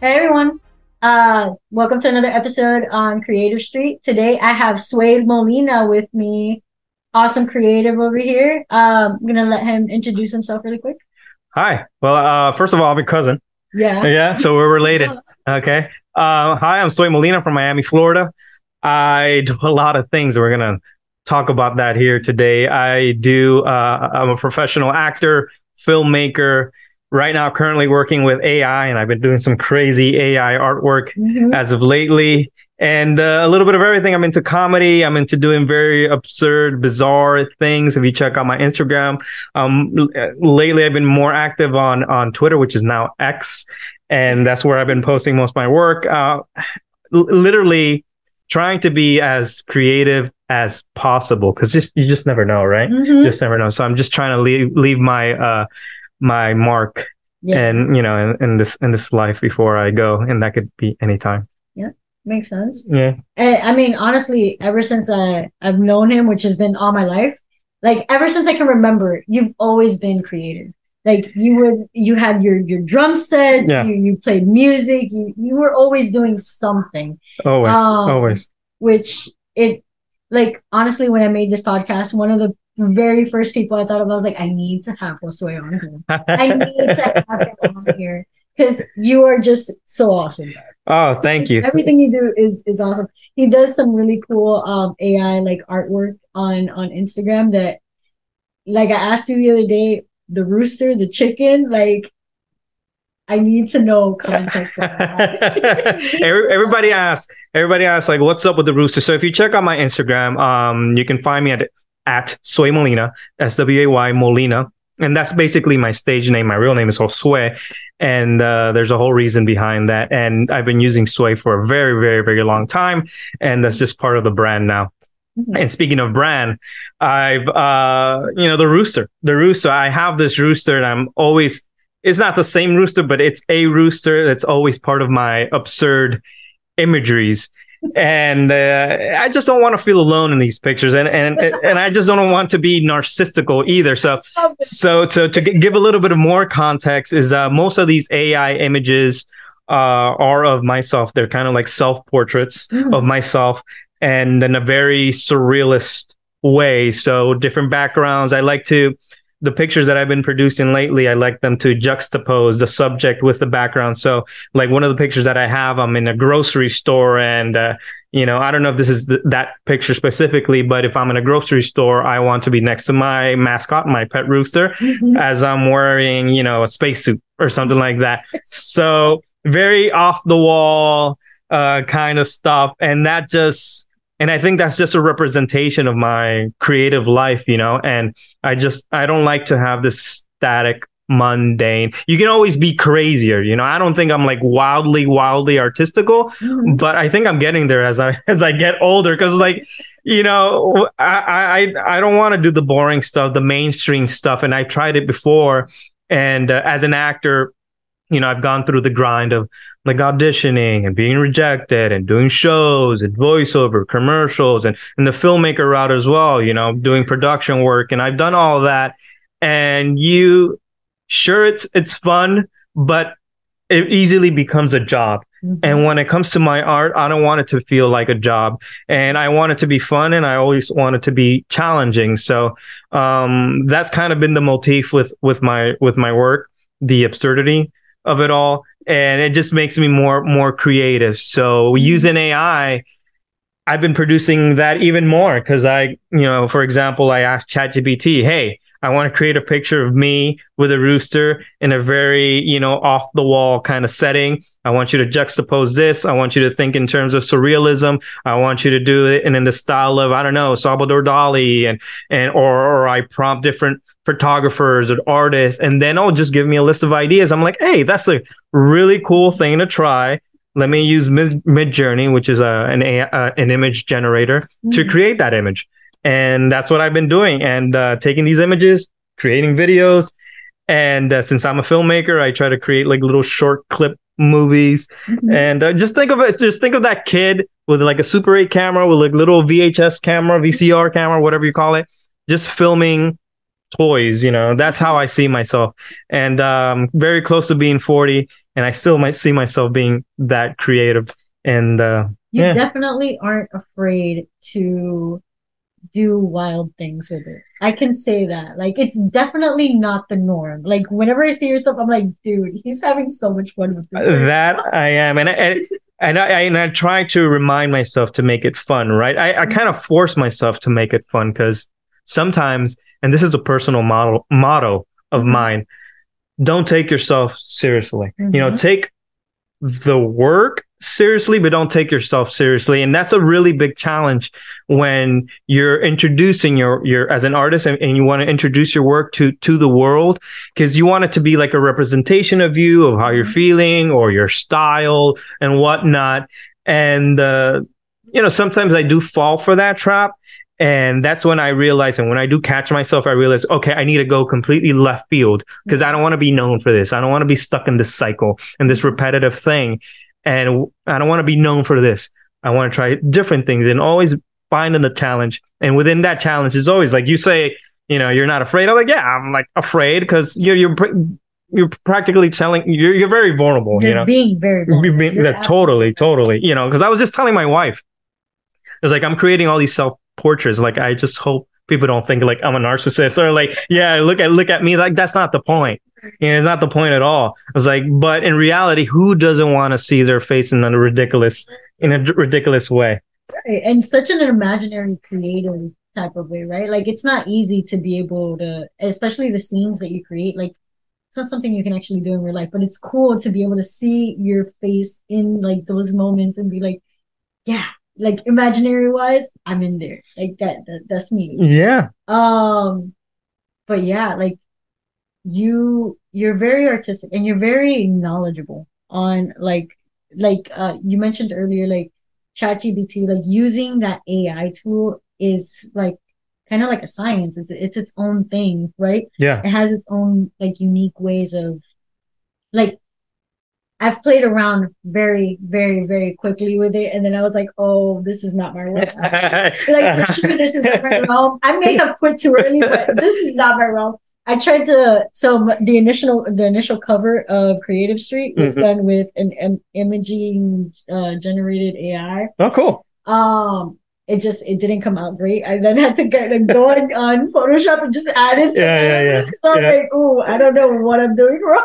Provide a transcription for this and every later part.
Hey everyone. Uh welcome to another episode on Creative Street. Today I have Sway Molina with me. Awesome creative over here. Um, I'm gonna let him introduce himself really quick. Hi. Well, uh, first of all, I'm a cousin. Yeah. Yeah, so we're related. Okay. Uh, hi, I'm Sway Molina from Miami, Florida. I do a lot of things. We're gonna talk about that here today. I do. Uh, I'm a professional actor, filmmaker. Right now, currently working with AI, and I've been doing some crazy AI artwork Mhm. as of lately, and uh, a little bit of everything. I'm into comedy. I'm into doing very absurd, bizarre things. If you check out my Instagram, um, l- lately I've been more active on on Twitter, which is now X, and that's where I've been posting most of my work. Uh, l- literally trying to be as creative as possible because just you just never know, right? Mhm. Just never know. So I'm just trying to leave leave my uh my mark Yeah, and you know in, in this in this life before I go, and that could be anytime. Yeah, makes sense. Yeah. And, I mean, honestly, ever since I I've known him, which has been all my life, like ever since I can remember, you've always been creative. Like you would, you had your your drum sets, Yeah. you you played music, you you were always doing something. Always, Um, always. which it like honestly when I made this podcast, one of the very first people I thought of, I was like, I need to have Josue on here. I need to have him on here because you are just so awesome. oh, thank you. Everything you do is is awesome. He does some really cool um AI like artwork on on Instagram that like I asked you the other day, the rooster, the chicken, like I need to know context of that. Everybody asks everybody asks like what's up with the rooster so if you check out my instagram um you can find me at at sway molina s-w-a-y molina and that's basically my stage name my real name is josue and uh, there's a whole reason behind that and i've been using sway for a very very very long time and that's just part of the brand now and speaking of brand, I've uh you know the rooster, the rooster. I have this rooster, and I'm always. It's not the same rooster, but it's a rooster that's always part of my absurd imageries. And uh, I just don't want to feel alone in these pictures, and and and I just don't want to be narcissistical either. So so to to give a little bit of more context is uh, most of these AI images uh, are of myself. They're kind of like self portraits of myself and in a very surrealist way. So different backgrounds. I like to the pictures that I've been producing lately, I like them to juxtapose the subject with the background. So, like one of the pictures that I have, I'm in a grocery store, and uh, you know, I don't know if this is th- that picture specifically, but if I'm in a grocery store, I want to be next to my mascot, my pet rooster, Mhm. as I'm wearing, you know, a spacesuit or something like that. So very off the wall uh, kind of stuff, and that just, and I think that's just a representation of my creative life, you know. And I just, I don't like to have this static, mundane. You can always be crazier, you know. I don't think I'm like wildly, wildly artistical, Mhm. but I think I'm getting there as I as I get older because like you know I I I don't want to do the boring stuff, the mainstream stuff, and I tried it before. And uh, as an actor, you know I've gone through the grind of like auditioning and being rejected and doing shows and voiceover commercials and and the filmmaker route as well. You know, doing production work, and I've done all of that. And you, sure, it's it's fun, but it easily becomes a job. Mhm. And when it comes to my art, I don't want it to feel like a job. And I want it to be fun and I always want it to be challenging. So um that's kind of been the motif with with my with my work, the absurdity of it all. And it just makes me more more creative. So using AI, I've been producing that even more because I, you know, for example, I asked ChatGPT, hey, I want to create a picture of me with a rooster in a very, you know, off the wall kind of setting. I want you to juxtapose this. I want you to think in terms of surrealism. I want you to do it in, in the style of, I don't know, Salvador Dali and, and, or, or I prompt different photographers or artists and then I'll just give me a list of ideas. I'm like, hey, that's a really cool thing to try. Let me use Mid Midjourney, which is a, an, a, uh, an image generator to Mhm. create that image. And that's what I've been doing and uh, taking these images, creating videos. And uh, since I'm a filmmaker, I try to create like little short clip movies. Mhm. And uh, just think of it, just think of that kid with like a Super 8 camera, with like little VHS camera, VCR camera, whatever you call it, just filming toys. You know, that's how I see myself. And um, very close to being 40. and I still might see myself being that creative. And uh, You yeah, definitely aren't afraid to do wild things with it. I can say that. Like it's definitely not the norm. Like whenever I see yourself, I'm like, dude, he's having so much fun with this. that I am, and I, and and I and I try to remind myself to make it fun. Right, I, I kind of force myself to make it fun because sometimes, and this is a personal model motto of Mhm. mine. Don't take yourself seriously. You know, Mhm. take the work seriously, but don't take yourself seriously. And that's a really big challenge when you're introducing your your as an artist and, and you want to introduce your work to to the world because you want it to be like a representation of you, of how you're Mhm. feeling or your style and whatnot. And uh, you know, sometimes I do fall for that trap. And that's when I realize, and when I do catch myself, I realize, okay, I need to go completely left field because I don't want to be known for this. I don't want to be stuck in this cycle and this repetitive thing. And I don't want to be known for this. I want to try different things and always finding the challenge. And within that challenge is always like you say, you know, you're not afraid. I'm like, yeah, I'm like afraid because you're you're you're practically telling you're you're very vulnerable. You're you know, being very vulnerable. being- totally, totally. You know, because I was just telling my wife, it's like I'm creating all these self portraits. Like I just hope people don't think like I'm a narcissist or like, yeah, look at look at me. Like that's not the point. You know, it's not the point at all. I was like, but in reality, who doesn't want to see their face in a ridiculous in a d- ridiculous way? Right. and such an imaginary creative type of way right like it's not easy to be able to especially the scenes that you create like it's not something you can actually do in real life but it's cool to be able to see your face in like those moments and be like yeah like imaginary wise i'm in there like that, that that's me Yeah. um but yeah like you you're very artistic and you're very knowledgeable on like like uh you mentioned earlier like ChatGPT like using that AI tool is like kind of like a science it's it's its own thing right Yeah. it has its own like unique ways of like I've played around very very very quickly with it and then I was like oh this is not my work like for sure this is not my realm. I may have quit too early, but this is not my realm. I tried to so the initial the initial cover of Creative Street was Mhm. done with an, im- imaging uh, generated AI. oh, cool. Um, it just it didn't come out great. I then had to get like go on, on Photoshop and just add it. To Yeah, yeah, yeah, 'cause I'm yeah. like, oh, I don't know what I'm doing wrong.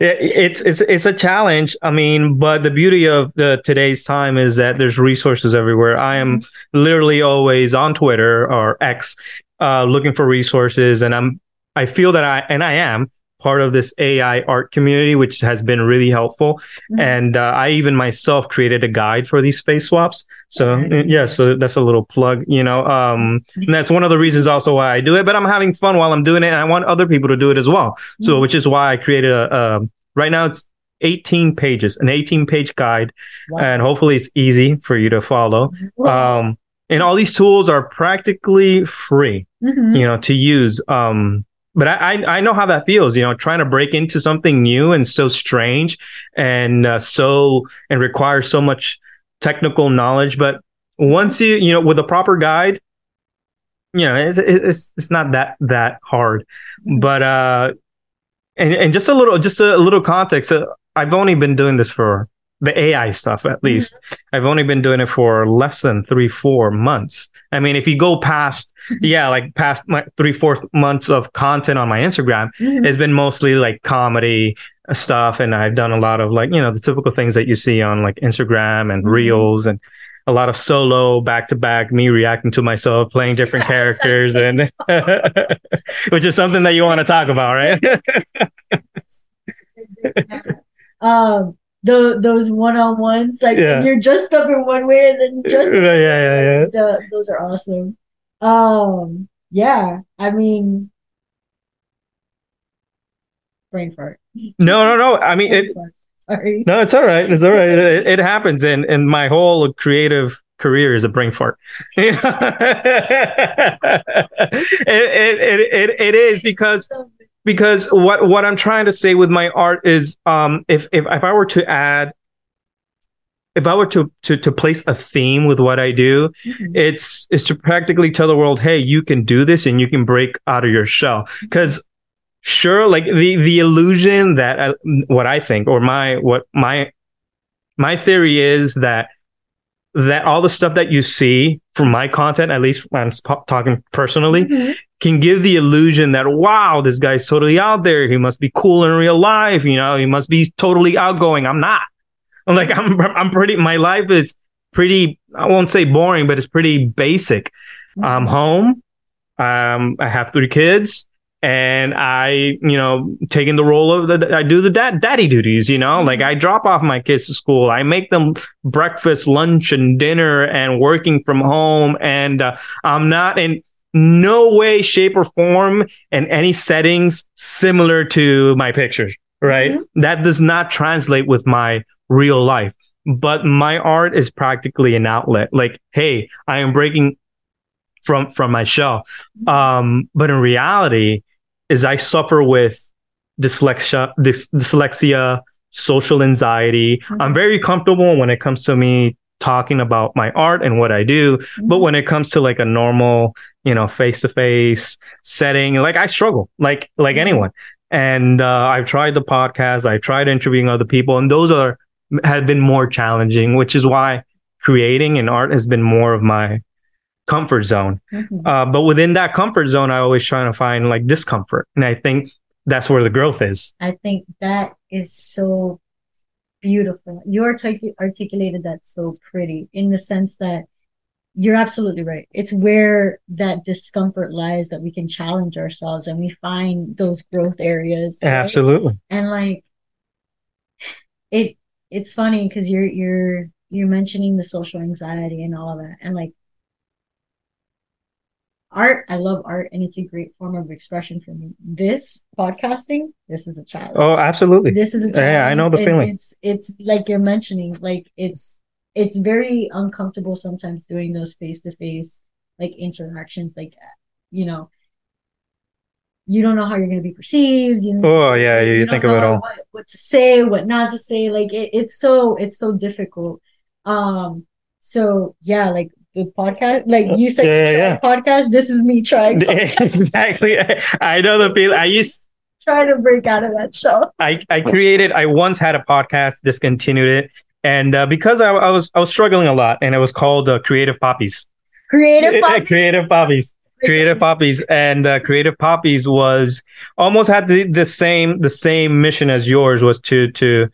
It's it's it's a challenge. I mean, but the beauty of the today's time is that there's resources everywhere. I am literally always on Twitter or X, uh, looking for resources, and I'm I feel that I and I am part of this AI art community, which has been really helpful. Mhm. And uh, I even myself created a guide for these face swaps. So Okay. yeah, so that's a little plug, you know. Um, and that's one of the reasons also why I do it. But I'm having fun while I'm doing it, and I want other people to do it as well. So, Mhm. which is why I created a. Um, right now, it's 18 pages, an 18 page guide, Wow. and hopefully it's easy for you to follow. Well, Um, and all these tools are practically free, mhm. you know, to use. Um, but I, I know how that feels, you know, trying to break into something new and so strange, and uh, so and requires so much technical knowledge. But once you you know with a proper guide, you know, it's it's it's not that that hard. But uh, and and just a little just a little context. Uh, I've only been doing this for the AI stuff at least. I've only been doing it for less than three, four months. I mean, if you go past, yeah, like past my three, four months of content on my Instagram, Mhm. it's been mostly like comedy stuff. And I've done a lot of like, you know, the typical things that you see on like Instagram and Mhm. reels and a lot of solo back to back, me reacting to myself, playing different characters, and which is something that you want to talk about, right? um the those one-on-ones like Yeah. you're just up in one way and then just yeah, yeah, yeah. the, those are awesome um yeah i mean brain fart No, no, no. I mean, it, sorry No, it's all right. It's all right. It, it happens, and and my whole creative career is a brain fart. it, it, it, it, it is because because what what I'm trying to say with my art is um if if if I were to add if I were to to to place a theme with what I do, Mhm. it's it's to practically tell the world, hey, you can do this and you can break out of your shell. Because sure like the the illusion that I, what i think or my what my my theory is that that all the stuff that you see from my content at least i'm talking personally Mhm. can give the illusion that wow this guy's totally out there. He must be cool in real life you know he must be totally outgoing. I'm not. I'm like i'm i'm pretty my life is pretty i won't say boring but it's pretty basic. I'm home. Um i have three kids and i you know taking the role of the i do the dad daddy duties you know like i drop off my kids to school. I make them breakfast lunch and dinner and working from home. And uh, i'm not in no way shape or form in any settings similar to my pictures right? That does not translate with my real life. But my art is practically an outlet. Like hey i am breaking from from my shell. Um but in reality is i suffer with dyslexia dys- dyslexia social anxiety. I'm very comfortable when it comes to me talking about my art and what i do but when it comes to like a normal you know face to face setting like i struggle like like anyone. And uh, i've tried the podcast i've tried interviewing other people and those are have been more challenging which is why creating and art has been more of my comfort zone Mhm. uh, but within that comfort zone i always try to find like discomfort and i think that's where the growth is I think that is so beautiful. You artic- articulated that so pretty in the sense that you're absolutely right. It's where that discomfort lies that we can challenge ourselves and we find those growth areas. right? absolutely And like it it's funny because you're you're you're mentioning the social anxiety and all of that. And like art, I love art and it's a great form of expression for me. This podcasting, this is a challenge oh absolutely this is a challenge. Yeah, I know the challenge. feeling. It's it's like you're mentioning, like it's it's very uncomfortable sometimes doing those face to face like interactions, like you know, you don't know how you're gonna be perceived. You Oh, yeah, you don't think of it all. What, what to say, what not to say. Like it, it's so it's so difficult. Um. So yeah, like the podcast, like you said, Yeah, yeah, podcast. This is me trying exactly i know the feel. i used trying to break out of that show. I, I created I once had a podcast, discontinued it, and uh, because I, I was I was struggling a lot, and it was called uh, Creative Poppies. Creative. podcast. Creative Poppies. Creative Poppies, and uh, Creative Poppies was almost had the, the same the same mission as yours was to to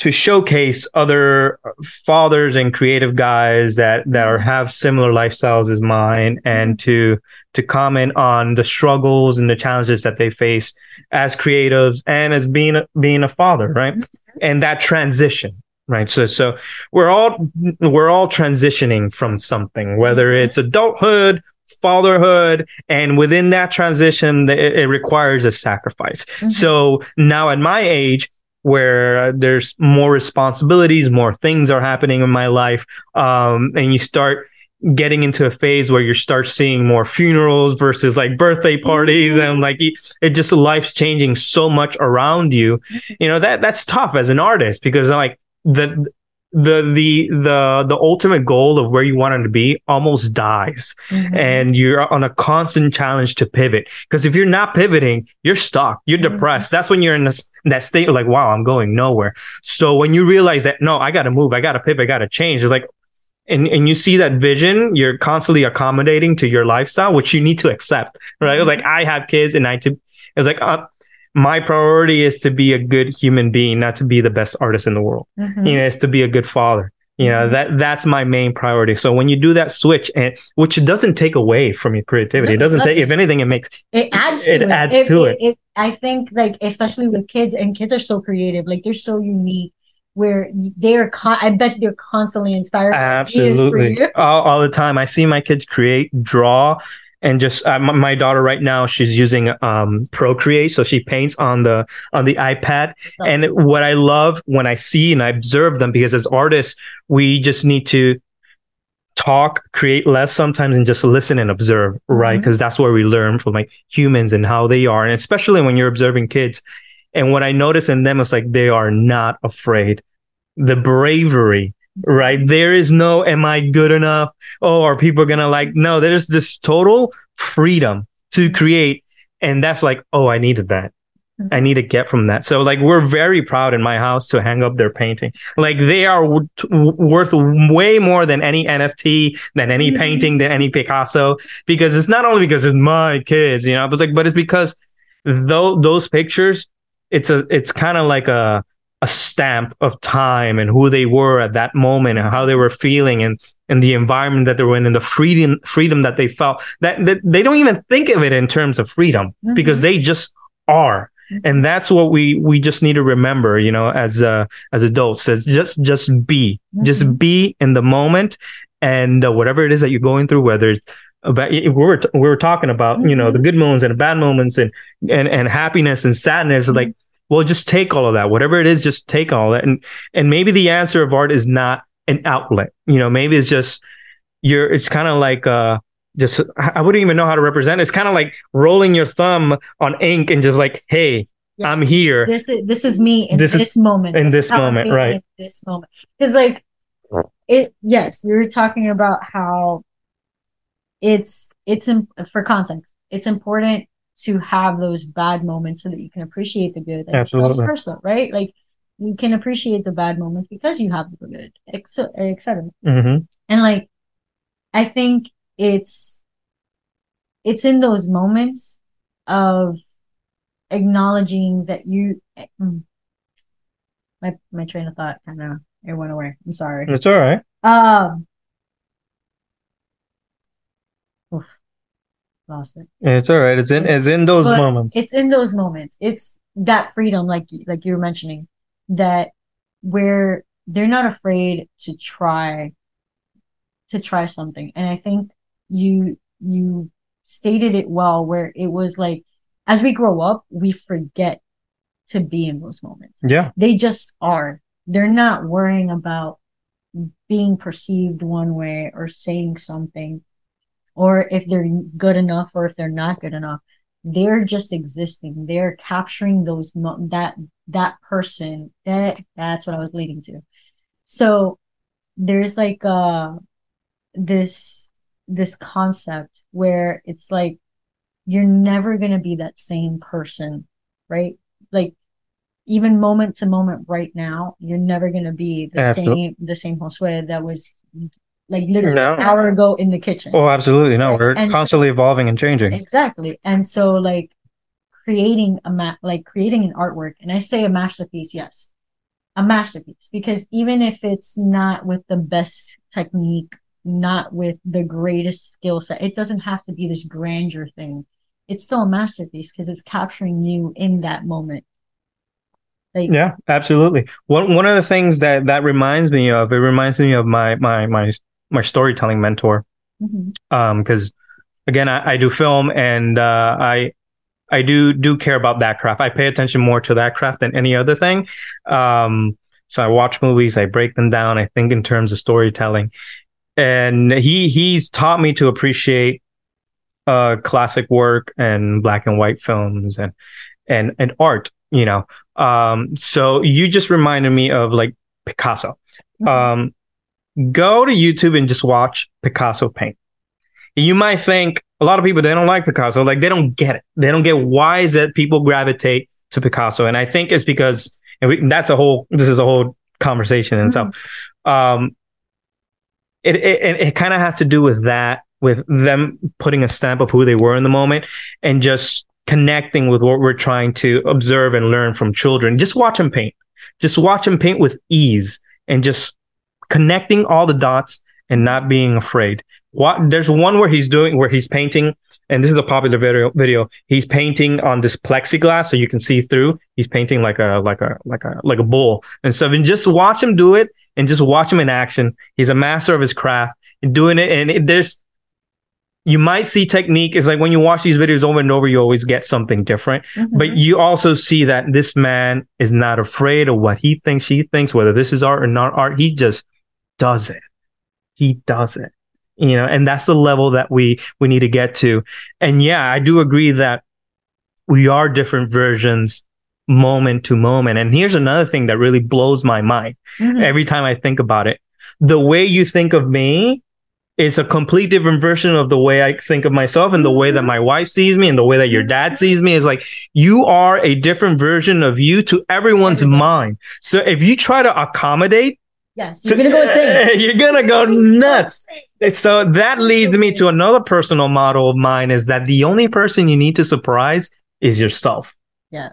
to showcase other fathers and creative guys that that are have similar lifestyles as mine and to to comment on the struggles and the challenges that they face as creatives and as being a, being a father right? And that transition right? So so we're all we're all transitioning from something whether it's adulthood fatherhood and within that transition it, it requires a sacrifice. Mhm. so now at my age where there's more responsibilities more things are happening in my life um, and you start getting into a phase where you start seeing more funerals versus like birthday parties and like it just life's changing so much around you. You know that that's tough as an artist because like the the the the the ultimate goal of where you wanted to be almost dies. Mhm. and you're on a constant challenge to pivot. Because if you're not pivoting you're stuck. You're Mhm. depressed. That's when you're in this, that state of like wow i'm going nowhere. So when you realize that no i gotta move. I gotta pivot. I gotta change. It's like and, and you see that vision you're constantly accommodating to your lifestyle which you need to accept right? It's like i have kids and i to it's like uh, my priority is to be a good human being not to be the best artist in the world Mhm. you know it's to be a good father you know Mhm. that that's my main priority so when you do that switch and which doesn't take away from your creativity No, it doesn't it take if anything it makes It adds to It it. adds to it. I think like especially with kids and kids are so creative, like they're so unique. Where they're, con- I bet they're constantly inspired. by ideas for absolutely you. all, all the time i see my kids create draw and just uh, my, my daughter right now she's using um procreate. So she paints on the on the ipad. And what i love when i see and i observe them because as artists we just need to talk create less sometimes and just listen and observe right? Mhm. because that's where we learn from like humans and how they are. And especially when you're observing kids. And what i notice in them is like they are not afraid. The bravery right there is no am i good enough oh are people gonna like no there's this total freedom to create and that's like oh i needed that I need to get from that. So like we're very proud in my house to hang up their painting. Like they are w- t- worth way more than any NFT, than any Mhm. painting, than any Picasso because it's not only because it's my kids, you know, but like but it's because though those pictures it's a it's kind of like a a stamp of time and who they were at that moment and how they were feeling and and the environment that they were in and the freedom freedom that they felt that, that they don't even think of it in terms of freedom Mhm. because they just are and that's what we we just need to remember you know as uh as adults is just just be just Mhm. be in the moment and uh, whatever it is that you're going through whether it's about we were t- we were talking about you know the good moments and the bad moments and and and happiness and sadness like well just take all of that whatever it is just take all that and and maybe the answer of art is not an outlet you know maybe it's just you're it's kind of like uh just I wouldn't even know how to represent it. It's kind of like rolling your thumb on ink and just like, hey, Yeah. I'm here. this is this is me in This this, is- moment in is this moment, right. in this moment because like it yes we were talking about how it's it's for context it's important to have those bad moments so that you can appreciate the good and vice Absolutely. versa right like you can appreciate the bad moments because you have the good etc hmm and like i think it's it's in those moments of acknowledging that you mm. my my train of thought kind of it went away i'm sorry It's all right. um lost it It's all right. It's in it's in those But moments. it's in those moments it's that freedom like like you were mentioning that where they're not afraid to try to try something and i think you you stated it well where it was like as we grow up we forget to be in those moments yeah. they just are they're not worrying about being perceived one way or saying something or if they're good enough or if they're not good enough they're just existing. They're capturing those mo- that that person. That that's what i was leading to. So there's like uh this this concept where it's like you're never going to be that same person right? Like even moment to moment right now you're never going to be the Absolutely. same the same Josue that was like literally No. an hour ago in the kitchen Oh, absolutely. No, we're And- constantly evolving and changing. Exactly. And so like creating a ma- like creating an artwork and I say a masterpiece, yes. A masterpiece because even if it's not with the best technique, not with the greatest skill set, it doesn't have to be this grandeur thing. It's still a masterpiece because it's capturing you in that moment. Like Yeah, absolutely. One one of the things that that reminds me of it reminds me of my my my my storytelling mentor. mhm, Um, because again, I, I do film and uh, I I do do care about that craft. I pay attention more to that craft than any other thing. Um, so I watch movies, I break them down, I think in terms of storytelling, and he he's taught me to appreciate uh classic work and black and white films and and and art. You know, um, so you just reminded me of like Picasso. mhm. Go to YouTube and just watch Picasso paint. You might think a lot of people they don't like Picasso, like they don't get it. They don't get why is it people gravitate to Picasso, and I think it's because and we, that's a whole. This is a whole conversation in itself. Um, it, it, it kind of has to do with that, with them putting a stamp of who they were in the moment, and just connecting with what we're trying to observe and learn from children. Just watch them paint. Just watch them paint with ease and just connecting all the dots and not being afraid. What there's one where he's doing where he's painting, and this is a popular video. Video he's painting on this plexiglass so you can see through. He's painting like a like a like a like a bull, and so then just watch him do it and just watch him in action. He's a master of his craft and doing it. And it, there's you might see technique. It's like when you watch these videos over and over, you always get something different Mhm. but you also see that this man is not afraid of what he thinks he thinks whether this is art or not art he just does it he does it you know and that's the level that we we need to get to. And yeah i do agree that we are different versions moment to moment. And here's another thing that really blows my mind Mhm. every time i think about it. The way you think of me is a complete different version of the way I think of myself and the way that my wife sees me and the way that your dad sees me. Is like you are a different version of you to everyone's mind. So if you try to accommodate, yes, you're gonna go insane. You're gonna go nuts. So that leads me to another personal model of mine is that the only person you need to surprise is yourself. Yes.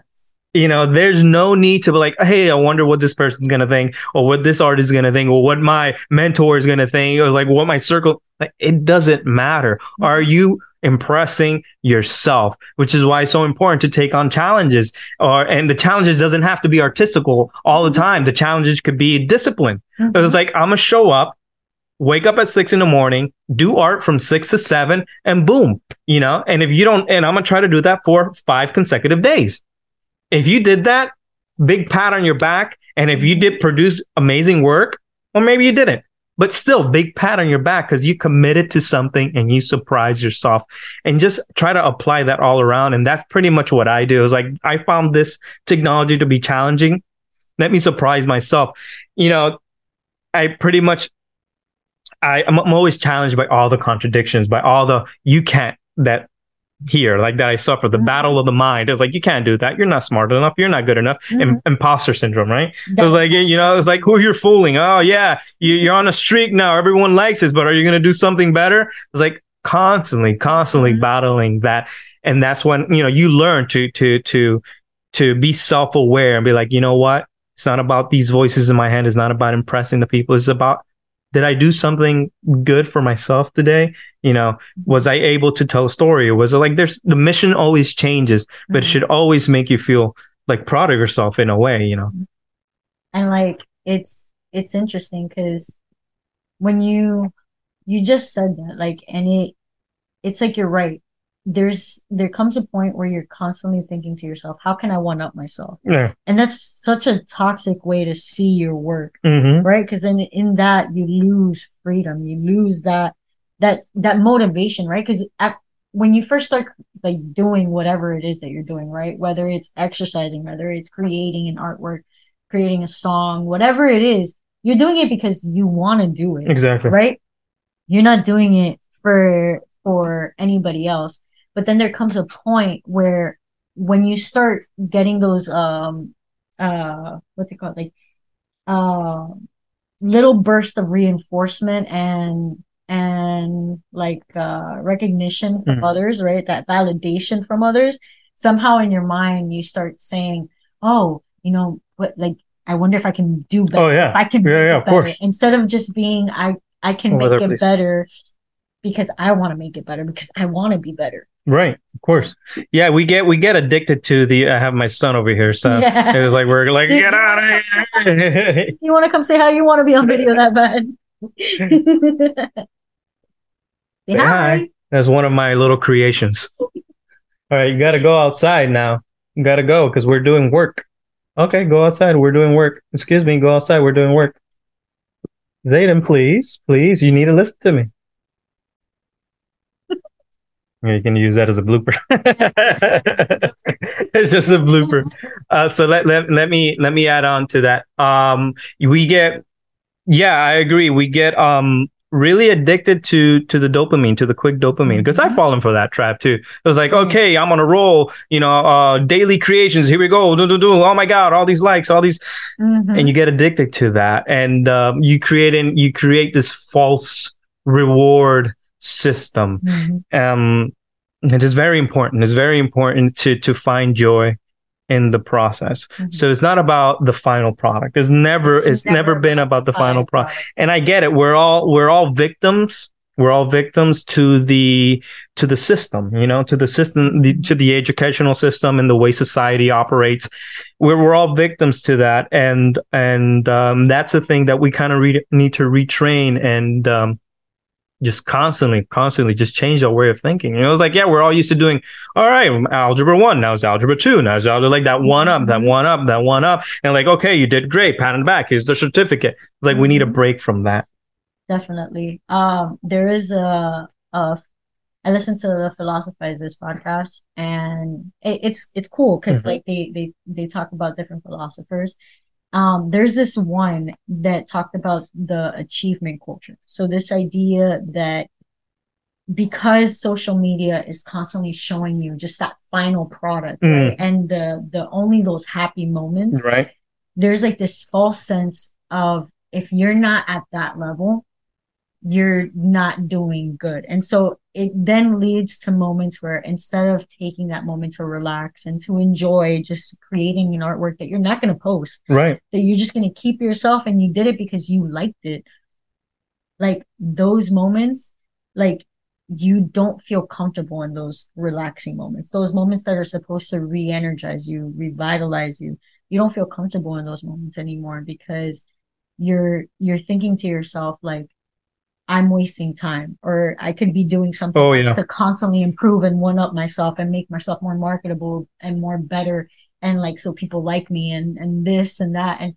you know, there's no need to be like, hey, I wonder what this person's gonna think, or what this artist is gonna think, or what my mentor is gonna think, or like what my circle. Like, it doesn't matter. Mm-hmm. Are you impressing yourself? Which is why it's so important to take on challenges. Or and the challenges doesn't have to be artistical all the mm-hmm. time. The challenges could be discipline. Mm-hmm. It's like I'm gonna show up, wake up at six in the morning, do art from six to seven, and boom, you know. And if you don't, and I'm gonna try to do that for five consecutive days if you did that, big pat on your back. And if you did produce amazing work, or maybe you didn't, but still big pat on your back because you committed to something and you surprise yourself and just try to apply that all around. And that's pretty much what I do. Is like, I found this technology to be challenging. Let me surprise myself. You know, I pretty much, I, I'm always challenged by all the contradictions, by all the you can't that here, like that I suffer, the battle of the mind. It's like, you can't do that. You're not smart enough. You're not good enough. Mm-hmm. imposter syndrome, right? It was like, you know, it's like who you're fooling. Oh, yeah, you, are on a streak now. Everyone likes this, but are you going to do something better? It's like constantly, constantly mm-hmm. battling that. And that's when, you know, you learn to, to, to, to be self aware and be like, you know what? It's not about these voices in my head. It's not about impressing the people. It's about did I do something good for myself today? You know, was I able to tell a story? Or was it like there's the mission always changes, but it mm-hmm. should always make you feel like proud of yourself in a way, you know? And like it's it's interesting because when you you just said that, like and it it's like you're right there's there comes a point where you're constantly thinking to yourself how can i one up myself? Yeah. And that's such a toxic way to see your work mm-hmm. right? Because then in that you lose freedom. You lose that that that motivation right? Because when you first start like doing whatever it is that you're doing right? Whether it's exercising whether it's creating an artwork creating a song whatever it is you're doing it because you want to do it exactly. right? You're not doing it for for anybody else but then there comes a point where when you start getting those um uh what's it called like uh little bursts of reinforcement and and like uh recognition from mm. others right that validation from others somehow in your mind you start saying oh you know what like i wonder if i can do better oh yeah if i can yeah, yeah, of better. course. instead of just being i i can make it better because i want to make it better because i want to be better Right, of course. Yeah, we get we get addicted to the. I have my son over here, so yeah. it was like we're like get out of here. you want to come say hi? You want to be on video that bad? say hi. That's one of my little creations. All right, you got to go outside now. You got to go because we're doing work. Okay, go outside. We're doing work. Excuse me, go outside. We're doing work. Zayden, please, please, you need to listen to me. You can use that as a blooper. it's just a blooper. Uh, so let, let let me let me add on to that. Um, we get, yeah, I agree. We get um really addicted to to the dopamine, to the quick dopamine, because I've fallen for that trap too. It was like, okay, I'm on a roll. You know, uh, daily creations. Here we go. Do, do, do. Oh my god, all these likes, all these, mm-hmm. and you get addicted to that, and um, you create and you create this false reward system. Mm-hmm. Um, it is very important. It's very important to to find joy in the process. Mm-hmm. So it's not about the final product. It's never it's, it's never, never been about the final product. product. And I get it. We're all we're all victims. We're all victims to the to the system, you know, to the system, the, to the educational system and the way society operates. We're we're all victims to that, and and um, that's a thing that we kind of re- need to retrain and um, just constantly, constantly just change our way of thinking. You know, it's like, yeah, we're all used to doing, all right, algebra one, now it's algebra two, now it's algebra, like that one up, that mm-hmm. one up, that one up. And like, okay, you did great, pat on the back, here's the certificate. It's like, we need a mm-hmm. break from that. Definitely. Um, there is a, a I listen to the Philosophize This podcast and it, it's, it's cool because mm-hmm. like they, they, they talk about different philosophers um, there's this one that talked about the achievement culture. So this idea that because social media is constantly showing you just that final product Mm. right? and the the only those happy moments Right. there's like this false sense of if you're not at that level you're not doing good and so it then leads to moments where instead of taking that moment to relax and to enjoy just creating an artwork that you're not going to post Right. that you're just going to keep yourself and you did it because you liked it like those moments like you don't feel comfortable in those relaxing moments those moments that are supposed to re-energize you revitalize you you don't feel comfortable in those moments anymore because you're you're thinking to yourself like i'm wasting time or i could be doing something Oh, yeah. to constantly improve and one up myself and make myself more marketable and more better and like so people like me and and this and that and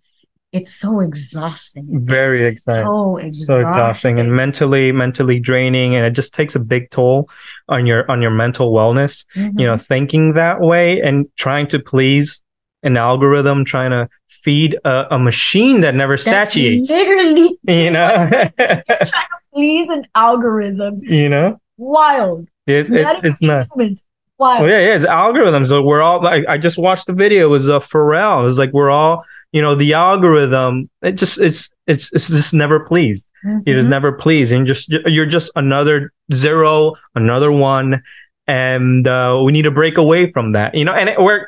it's so exhausting Very exciting. so so exhausting, exhausting and mentally mentally draining and it just takes a big toll on your on your mental wellness Mhm. you know thinking that way and trying to please an algorithm trying to feed a, a machine that never That's satiates literally you know please an algorithm you know wild it's it, it's not wild Oh yeah, yeah, it's algorithms. So we're all like, I just watched the video. It was uh, Pharrell. It was like we're all, you know, the algorithm. It just, it's, it's, it's just never pleased. It is Mhm. never pleased, and just you're just another zero, another one, and uh, we need to break away from that. You know, and it, we're,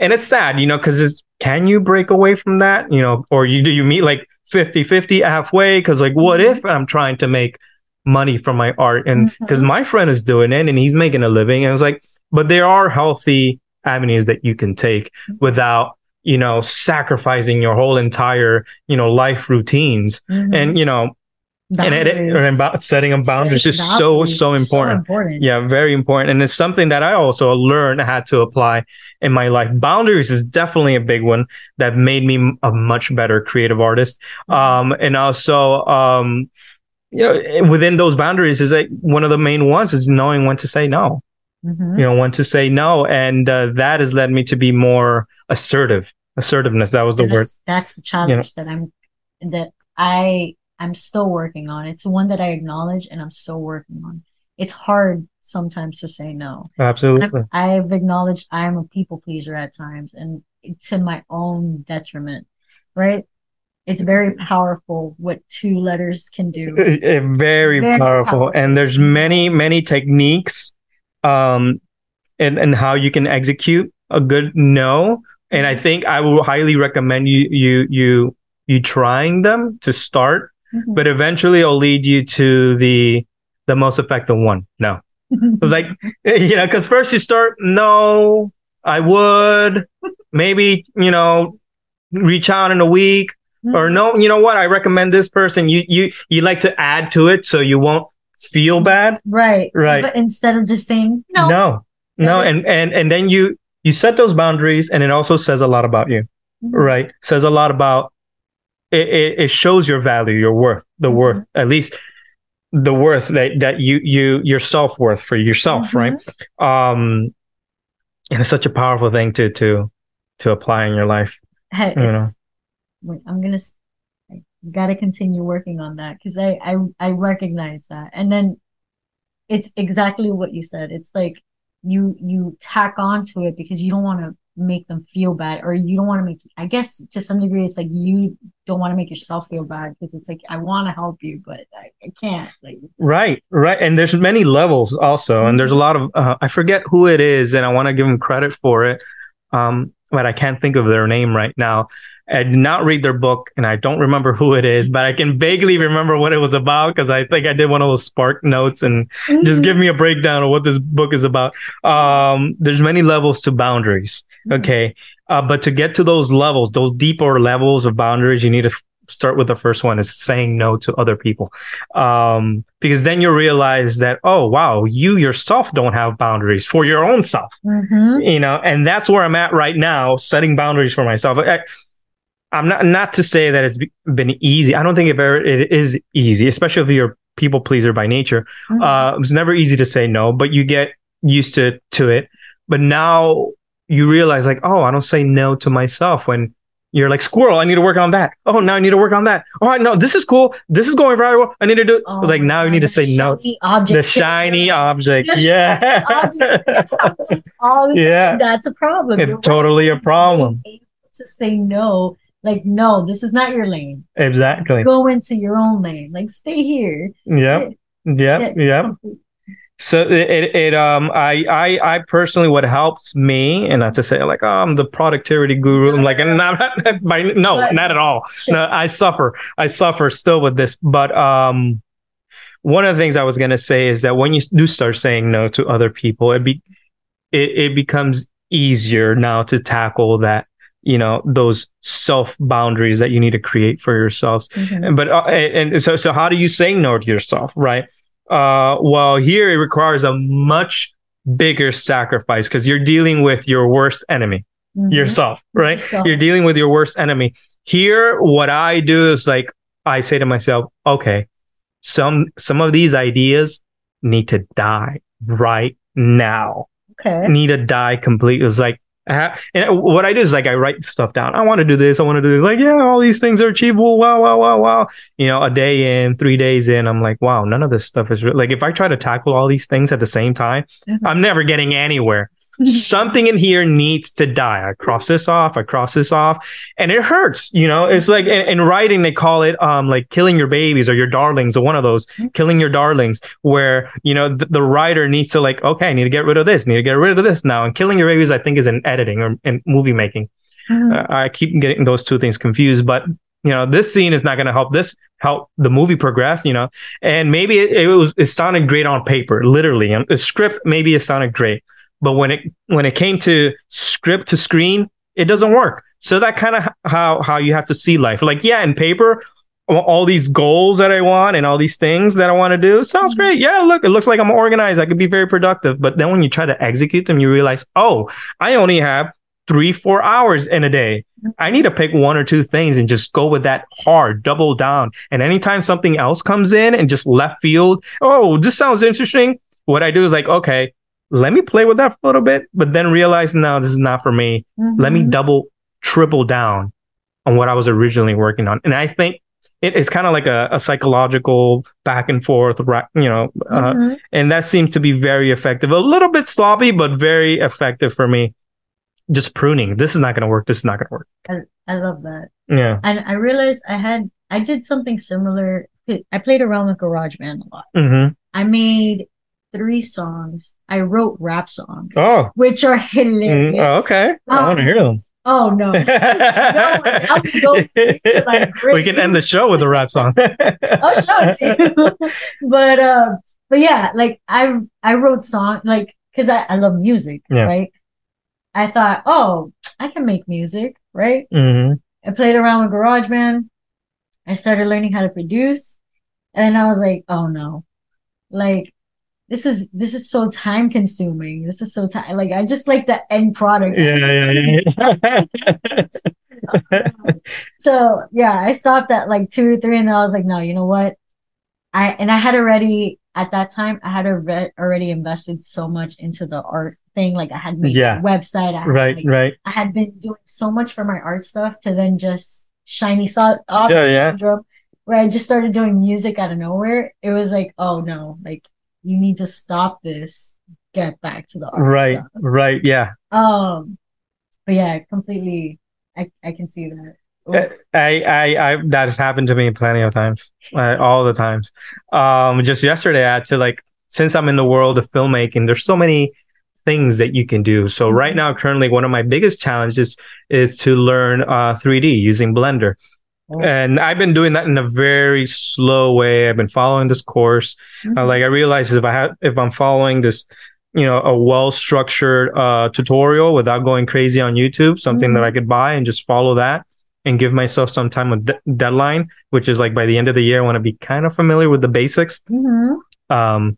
and it's sad, you know, because it's can you break away from that? You know, or you do you meet like 50-50 halfway? Because like, what if I'm trying to make money from my art, and because Mhm. my friend is doing it and he's making a living, and I was like, but there are healthy avenues that you can take without you know sacrificing your whole entire you know life routines Mhm. and you know Boundaries. and about setting up boundaries is Setting so boundaries. so important. important. yeah very important. And it's something that i also learned had to apply in my life. Boundaries is definitely a big one that made me a much better creative artist. Mhm. um and also um you know within those boundaries is like one of the main ones is knowing when to say no. Mhm. you know when to say no. And uh, that has led me to be more assertive. Assertiveness that was the And word. that's, that's the challenge that I'm that I I'm still working on. It's one that I acknowledge and I'm still working on. It's hard sometimes to say no. absolutely I've, I've acknowledged I'm a people pleaser at times and to my own detriment, right? It's very powerful what two letters can do. Very, Very powerful. powerful. and there's many many techniques um and and how you can execute a good no and i think i will highly recommend you you you you trying them to start Mhm. but eventually it'll lead you to the the most effective one. No. It's like you know because first you start no i would. Maybe you know reach out in a week. Or no you know what? I recommend this person. You you you like to add to it so you won't feel bad. Right. Right. But instead of just saying no, no. No and and and then you you set those boundaries and it also says a lot about you. Mhm. right? Says a lot about it it, it shows your value your worth the Mhm. worth at least the worth that that you you your self-worth for yourself Mhm. right um and it's such a powerful thing to to to apply in your life You know. I'm gonna I gotta continue working on that because I, I I recognize that, and then it's exactly what you said. It's like you you tack onto it because you don't want to make them feel bad, or you don't want to make. I guess to some degree, it's like you don't want to make yourself feel bad because it's like I want to help you, but I, I can't. Like, Right, right, and there's many levels also, and there's a lot of uh, I forget who it is, and I want to give them credit for it, um, but I can't think of their name right now. I did not read their book, and I don't remember who it is, but I can vaguely remember what it was about because I think I did one of those Spark notes, and just give me a breakdown of what this book is about. Um, there's many levels to boundaries, okay, uh, but to get to those levels, those deeper levels of boundaries, you need to f- start with the first one is saying no to other people. Um, because then you realize that oh wow you yourself don't have boundaries for your own self. Mhm. you know and that's where i'm at right now setting boundaries for myself. I, i'm not not to say that it's been easy i don't think it, ever, it is easy especially if you're a people pleaser by nature Mhm. uh, it's never easy to say no, but you get used to to it. But now you realize, like, oh, I don't say no to myself when you're like squirrel. I need to work on that. Oh, now I need to work on that. All right, no, this is cool. This is going very well. I need to do. Oh like now my you need to say no. Object The shiny object. The Yeah. object. Yeah. That's a problem. It's You're right. totally a problem. To say no, like no, this is not your lane. exactly. Go into your own lane. Like stay here. Yep. Yep. Yep. So it, it, um I I I personally what helps me and not to say like oh, I'm the productivity guru I'm like and not, not by no But- not at all Sure. no I suffer I suffer still with this but um one of the things I was gonna say is that when you do start saying no to other people it be it, it becomes easier now to tackle that you know those self boundaries that you need to create for yourselves Mhm. but uh, and, and so so how do you say no to yourself right uh well here it requires a much bigger sacrifice because you're dealing with your worst enemy Mhm. yourself right Yourself. you're dealing with your worst enemy here what i do is like i say to myself okay some some of these ideas need to die right now Okay. need to die completely. It's like, I ha- and what I do is like I write stuff down. I want to do this. I want to do this. Like, yeah, all these things are achievable. Wow, wow, wow, wow. You know, a day in, three days in, I'm like, wow, none of this stuff is real. Like, if I try to tackle all these things at the same time. I'm never getting anywhere. Something in here needs to die. I cross this off. I cross this off, and it hurts. You know, it's like in, in writing they call it um like killing your babies or your darlings or one of those killing your darlings where you know the, the writer needs to like okay I need to get rid of this I need to get rid of this now and killing your babies I think is in editing or in movie making Mhm. uh, I keep getting those two things confused but you know this scene is not going to help this help the movie progress you know and maybe it, it was it sounded great on paper literally and the script maybe it sounded great but when it when it came to script to screen it doesn't work so that kind of how how you have to see life like yeah in paper all- all these goals that I want and all these things that I want to do sounds mm-hmm. great. Yeah, look, it looks like I'm organized. I could be very productive. But then when you try to execute them, you realize, oh, I only have three, four hours in a day. I need to pick one or two things and just go with that hard, double down. And anytime something else comes in and just left field, oh, this sounds interesting. What I do is like, okay, let me play with that for a little bit, but then realize, no, this is not for me let me Mhm. double triple down on what i was originally working on and i think it, it's kind of like a, a psychological back and forth right you know uh, Mhm. and that seemed to be very effective a little bit sloppy but very effective for me just pruning this is not going to work this is not going to work I love that. yeah And I realized I had I did something similar. I played around with GarageBand a lot. hmm I made three songs. I wrote rap songs, oh which are mm, hilarious. oh, okay i want to hear them Oh no. Go we can end the show with a rap song I'll show it to you. but uh, but yeah, like I I wrote song like because I, I love music, Yeah. right? I thought, oh, I can make music, right? hmm I played around with GarageBand. I started learning how to produce, and I was like, oh no, like this is this is so time consuming. This is so time like I just like the end product. yeah yeah yeah So yeah, I stopped at like two or three, and then I was like, no, you know what? I and I had already at that time I had alre- already invested so much into the art thing. Like I had made Yeah. a website. I had, right like, right I had been doing so much for my art stuff to then just shiny saw object Yeah, yeah. syndrome, where I just started doing music out of nowhere. It was like, oh no, like you need to stop this. Get back to the art. right stuff. right yeah Um, but yeah, completely. I I can see that. Uh, I, I, I, that has happened to me plenty of times, uh, all the times. Um, just yesterday, I had to like, since I'm in the world of filmmaking, there's so many things that you can do. So right now, currently, one of my biggest challenges is to learn uh, 3D using Blender. Oh. And I've been doing that in a very slow way. I've been following this course. Mm-hmm. Uh, like I realize if I have, if I'm following this, you know, a well structured uh, tutorial without going crazy on YouTube, something that Mhm. I could buy and just follow that and give myself some time of de- deadline, which is like by the end of the year, I want to be kind of familiar with the basics. Mhm. Um,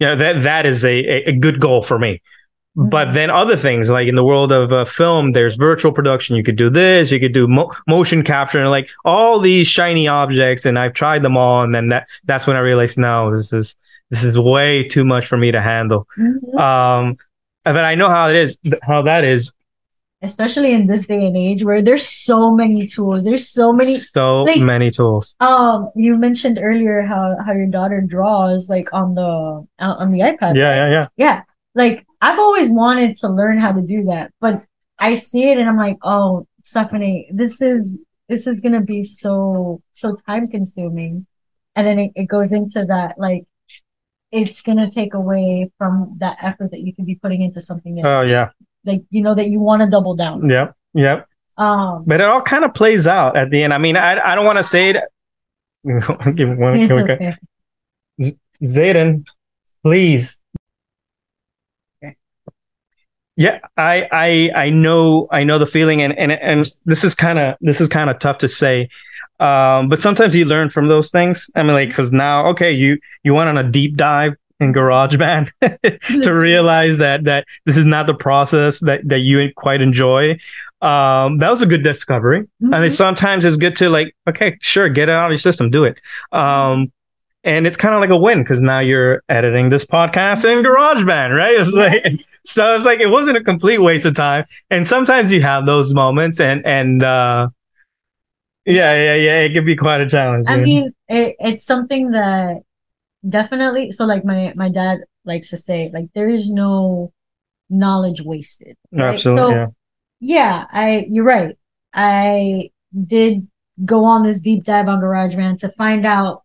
you know, that that is a, a good goal for me. But then other things like in the world of uh, film, there's virtual production. You could do this, you could do mo- motion capture, and like all these shiny objects. And I've tried them all, and then that that's when I realized, no, this is this is way too much for me to handle. Mhm. Um, but I know how it is, how that is especially in this day and age where there's so many tools. There's so many so like- many tools. um you mentioned earlier how how your daughter draws like on the uh, on the iPad. Yeah, right? yeah, yeah. yeah like i've always wanted to learn how to do that but i see it and i'm like oh stephanie this is this is gonna be so so time consuming and then it, it goes into that like it's gonna take away from that effort that you could be putting into something else. Oh yeah, like you know that you want to double down yep, yep. um But it all kind of plays out at the end. I mean, I I don't want to say it. Give me one- okay. Zayden, please. Yeah, I I I know I know the feeling and and and this is kind of this is kind of tough to say. Um but sometimes you learn from those things. I mean like cuz now okay, you you went on a deep dive in GarageBand to realize that that this is not the process that that you quite enjoy. Um that was a good discovery. I mean sometimes it's good to like okay, sure, get it out of your system, do it. Um and it's kind of like a win because now you're editing this podcast in GarageBand, right? It's like so it's like it wasn't a complete waste of time. And sometimes you have those moments, and and uh, yeah, yeah, yeah, it can be quite a challenge. I mean, it, it's something that definitely. So, like my my dad likes to say, like there is no knowledge wasted. right? absolutely, So, yeah. yeah, I you're right. I did go on this deep dive on GarageBand to find out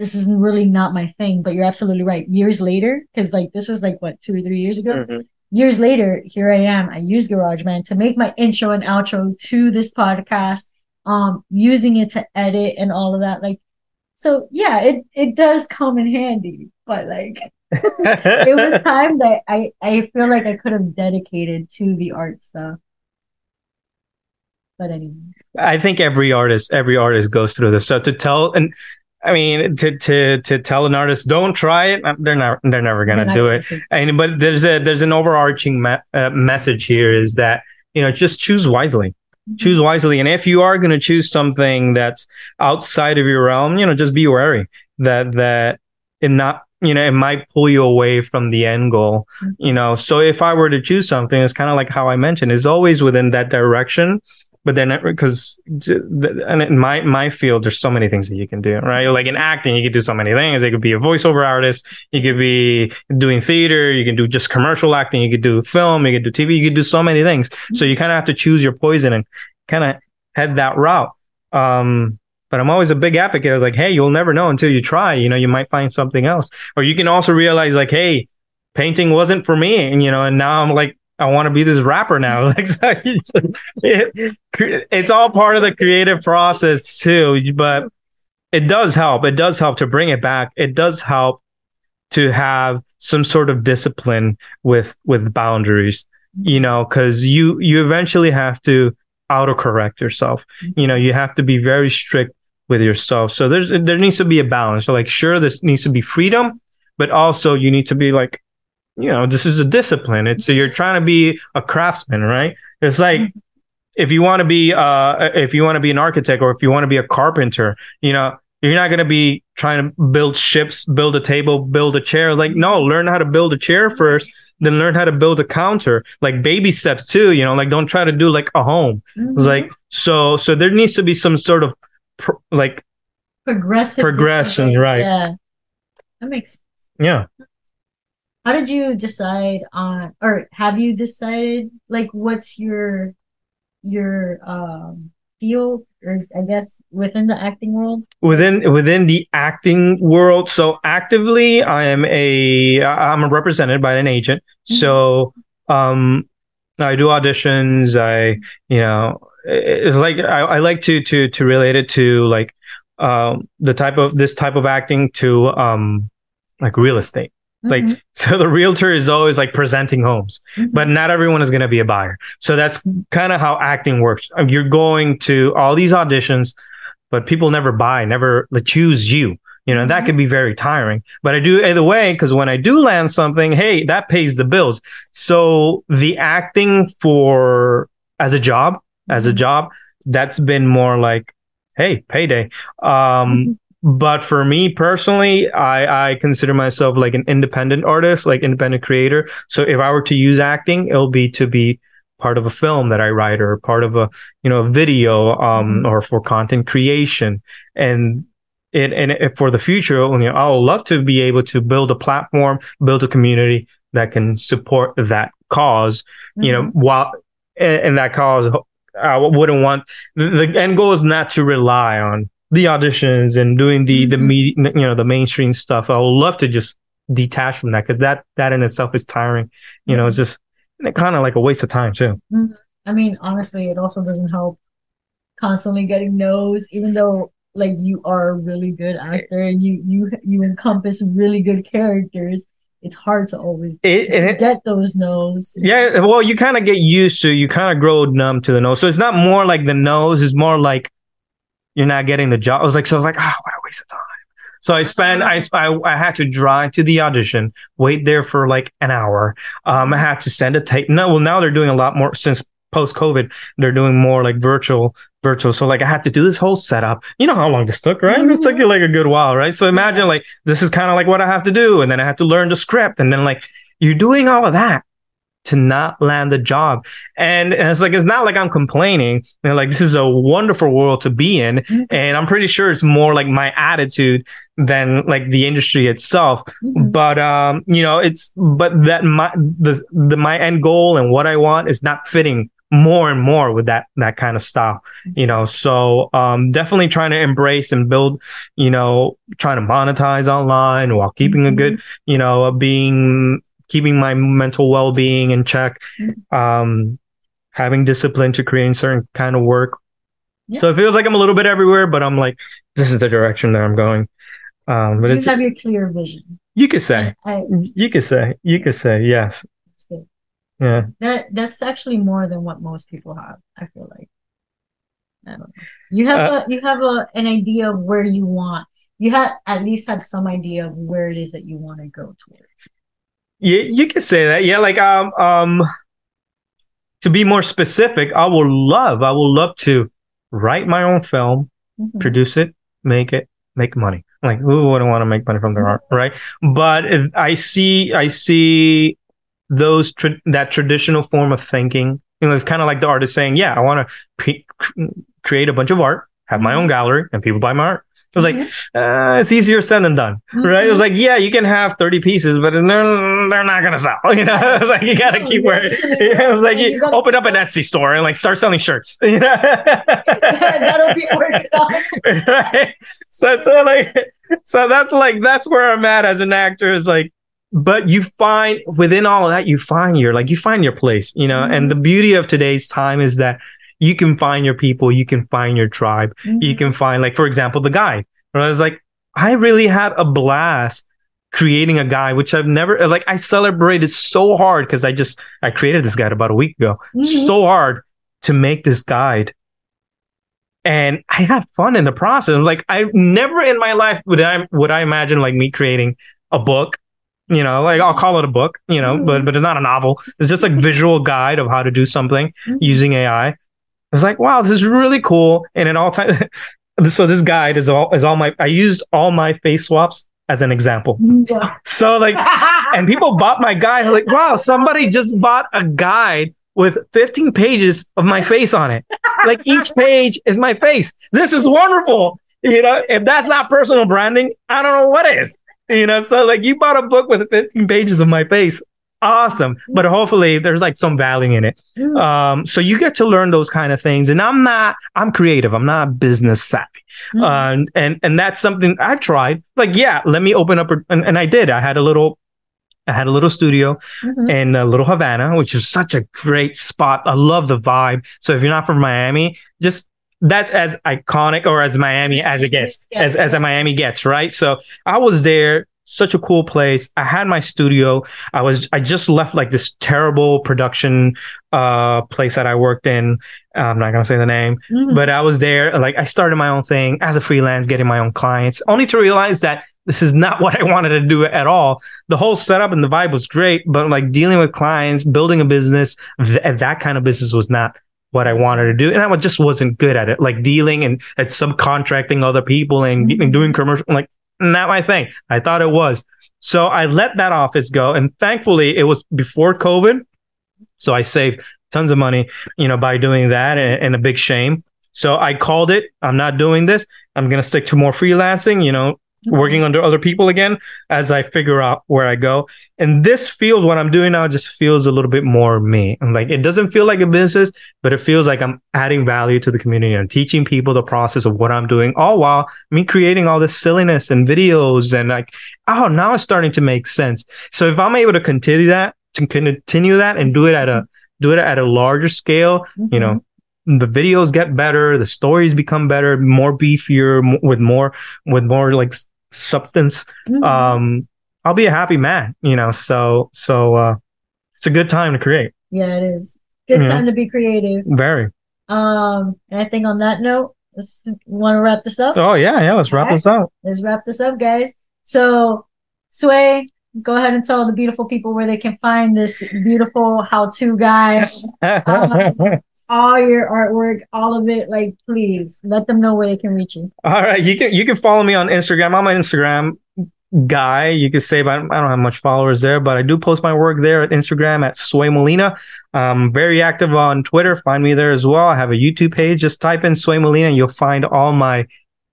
this is really not my thing. But you're absolutely right. Years later, because like this was like what two or three years ago. Mhm. Years later, here I am. I use GarageBand to make my intro and outro to this podcast. Um, using it to edit and all of that. Like, so yeah, it it does come in handy. But like, it was time that I I feel like I could have dedicated to the art stuff. But anyway, I think every artist, every artist goes through this. So to tell, and I mean, to to to tell an artist, don't try it. uh, They're not. They're never gonna They're do gonna it. And but there's a there's an overarching me- uh, message here is that you know just choose wisely. choose wisely and if you are going to choose something that's outside of your realm you know just be wary that that it not you know it might pull you away from the end goal you know so if i were to choose something it's kind of like how i mentioned it's always within that direction but then because and in my my field there's so many things that you can do right like in acting you could do so many things you could be a voiceover artist you could be doing theater you can do just commercial acting you could do film you could do tv you could do so many things so you kind of have to choose your poison and kind of head that route. Um, but I'm always a big advocate. I was like, hey, you'll never know until you try. You know, you might find something else. Or you can also realize, like, hey, painting wasn't for me. And, you know, and now I'm like, I want to be this rapper now. It's all part of the creative process too. But it does help. It does help to bring it back. It does help to have some sort of discipline with with boundaries you know because you you eventually have to autocorrect yourself you know you have to be very strict with yourself so there's there needs to be a balance so like sure this needs to be freedom but also you need to be like you know this is a discipline it's so you're trying to be a craftsman right it's like if you want to be uh if you want to be an architect or if you want to be a carpenter you know you're not going to be trying to build ships build a table build a chair like no learn how to build a chair first then learn how to build a counter like baby steps too you know like don't try to do like a home Mhm. like so so there needs to be some sort of pr- like progressive progression, right. Yeah, that makes. sense. yeah How did you decide on, or have you decided like what's your your um field, or I guess within the acting world? within within the acting world so actively i am a i'm represented by an agent. So um i do auditions i you know it's like I, I like to to to relate it to like um the type of this type of acting to um like real estate Like, Mhm. so the realtor is always like presenting homes Mhm. but not everyone is going to be a buyer. So that's kind of how acting works. Um, You're going to all these auditions, but people never buy, never choose you. You know, that Mhm. could be very tiring. But I do either way because when I do land something, hey, that pays the bills. So the acting for as a job, as a Mhm. job, that's been more like, hey, payday. Um, Mhm. But for me personally, I, I consider myself like an independent artist, like independent creator. So if I were to use acting, it'll be to be part of a film that I write or part of a you know a video um or for content creation and and, and for the future, you know, I would love to be able to build a platform, build a community that can support that because mm-hmm. you know, mm-hmm. while in that cause, I wouldn't want the, the, end goal is not to rely on the auditions and doing the mm-hmm. the media, you know, the mainstream stuff. I would love to just detach from that because that that in itself is tiring. You know, it's mm-hmm. just kind of like a waste of time too. Mm-hmm. I mean, honestly, it also doesn't help constantly getting no's, even though like you are a really good actor and you you you encompass really good characters it's hard to always it, it, get those no's. Yeah, well, you kind of get used to, you kind of grow numb to the no's. So it's not more like the no's, it's more like you're not getting the job. I was like, so I was like, ah, oh, what a waste of time. So I spent, I, I, I had to drive to the audition, wait there for like an hour. Um, I had to send a tape. No, well, now they're doing a lot more since post COVID, they're doing more like virtual, virtual. So like I had to do this whole setup. You know how long this took, right? It took you like a good while, right? So imagine like this is kind of like what I have to do, and then I have to learn the script, and then like you're doing all of that to not land the job. And, and it's like it's not like I'm complaining. You know, like this is a wonderful world to be in, mm-hmm. and I'm pretty sure it's more like my attitude than like the industry itself. Mm-hmm. But um, you know, it's but that my the the my end goal and what I want is not fitting more and more with that that kind of style you know so um definitely trying to embrace and build you know trying to monetize online while keeping a good mm-hmm. you know being keeping my mental well-being in check mm-hmm. um having discipline to create certain kind of work yeah. so it feels like i'm a little bit everywhere but i'm like this is the direction that i'm going um but you it's have your clear vision you could say I, you could say you could say yes yeah. That that's actually more than what most people have, I feel like. I don't know. You have uh, a you have a an idea of where you want. You have at least have some idea of where it is that you want to go towards. Yeah, you can say that. Yeah, like um um to be more specific, I will love, I will love to write my own film, mm-hmm. produce it, make it, make money. Like who wouldn't want to make money from their art, right? But I see, I see those tra- that traditional form of thinking. You know, it's kind of like the artist saying, "Yeah, I want to p- create a bunch of art, have my own mm-hmm. gallery, and people buy my art." It was mm-hmm. like, uh, it's easier said than done, mm-hmm. right? It was like, yeah, you can have 30 pieces, but they're, they're not going to sell. You know, it's like, you got to keep wearing it. was like, you, you open up an Etsy store and like start selling shirts. You know? That'll be working right? So, so like, so that's like, that's where I'm at as an actor is like, but you find within all of that, you find your like you find your place, you know. Mm-hmm. And the beauty of today's time is that you can find your people, you can find your tribe, mm-hmm. you can find like for example the guy. Where I was like, I really had a blast creating a guy, which I've never like. I celebrated so hard because I just I created this guide about a week ago, mm-hmm. so hard to make this guide. And I had fun in the process. Like I never in my life would I would I imagine like me creating a book you know like i'll call it a book you know mm-hmm. but but it's not a novel it's just like visual guide of how to do something mm-hmm. using ai it's like wow this is really cool. And in all time so this guide is all is all my i used all my face swaps as an example. Yeah. so like and people bought my guide like wow somebody just bought a guide with 15 pages of my face on it. Like each page is my face. This is wonderful you know? If that's not personal branding i don't know what is you know, so like you bought a book with 15 pages of my face. Awesome. But hopefully there's like some value in it. Um, so you get to learn those kind of things. And I'm not, I'm creative. I'm not business savvy. Mm-hmm. Uh, and, and that's something I've tried. Like, yeah, let me open up. A, and, and I did. I had a little I had a little studio mm-hmm. in a Little Havana, which is such a great spot. I love the vibe. So if you're not from Miami, just that's as iconic or as Miami as it gets, as as a Miami gets, right? So I was there, such a cool place. I had my studio. I was I just left like this terrible production uh place that I worked in. I'm not gonna say the name, mm. but I was there. Like I started my own thing as a freelance, getting my own clients, only to realize that this is not what I wanted to do at all. The whole setup and the vibe was great, but like dealing with clients, building a business, th- that kind of business was not what I wanted to do. And I just wasn't good at it. Like dealing and at subcontracting other people and, mm-hmm. and doing commercial, like not my thing. I thought it was. So I let that office go. And thankfully it was before COVID. So I saved tons of money, you know, by doing that and, and a big shame. So I called it. I'm not doing this. I'm going to stick to more freelancing, you know, working under other people again as I figure out where I go. And this feels what I'm doing now just feels a little bit more me. I'm like, it doesn't feel like a business, but it feels like I'm adding value to the community and teaching people the process of what I'm doing, all while me creating all this silliness and videos and like, oh, now it's starting to make sense. So if I'm able to continue that, to continue that and do it at a do it at a larger scale, mm-hmm. you know, the videos get better, the stories become better, more beefier, with more with more like substance. Mm-hmm. Um, I'll be a happy man, you know. So so uh, it's a good time to create. Yeah, it is. Good time to be creative. Very. Um, and I think on that note, let's want to wrap this up. Oh yeah, yeah. Let's wrap right. this up. Let's wrap this up, guys. So, Sway, go ahead and tell the beautiful people where they can find this beautiful how-to guide. um, all your artwork, all of it. Like, please let them know where they can reach you. All right, you can you can follow me on Instagram. I'm an Instagram guy. You could say, but I don't have much followers there, but I do post my work there at Instagram at Sway Molina. I'm very active on Twitter. Find me there as well. I have a YouTube page. Just type in Sway Molina, and you'll find all my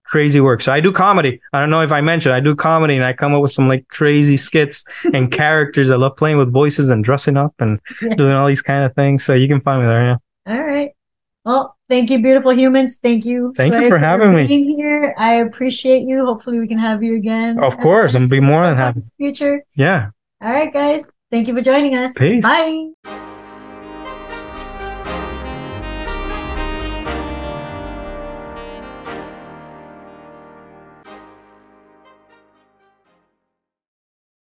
crazy work. So I do comedy. I don't know if I mentioned I do comedy and I come up with some like crazy skits and characters. I love playing with voices and dressing up and yeah. doing all these kind of things. So you can find me there. Yeah. All right. Well, thank you, beautiful humans. Thank you. Thank you for having me here. I appreciate you. Hopefully, we can have you again. Of course, I'm be more than happy. Future. Yeah. All right, guys. Thank you for joining us. Peace. Bye.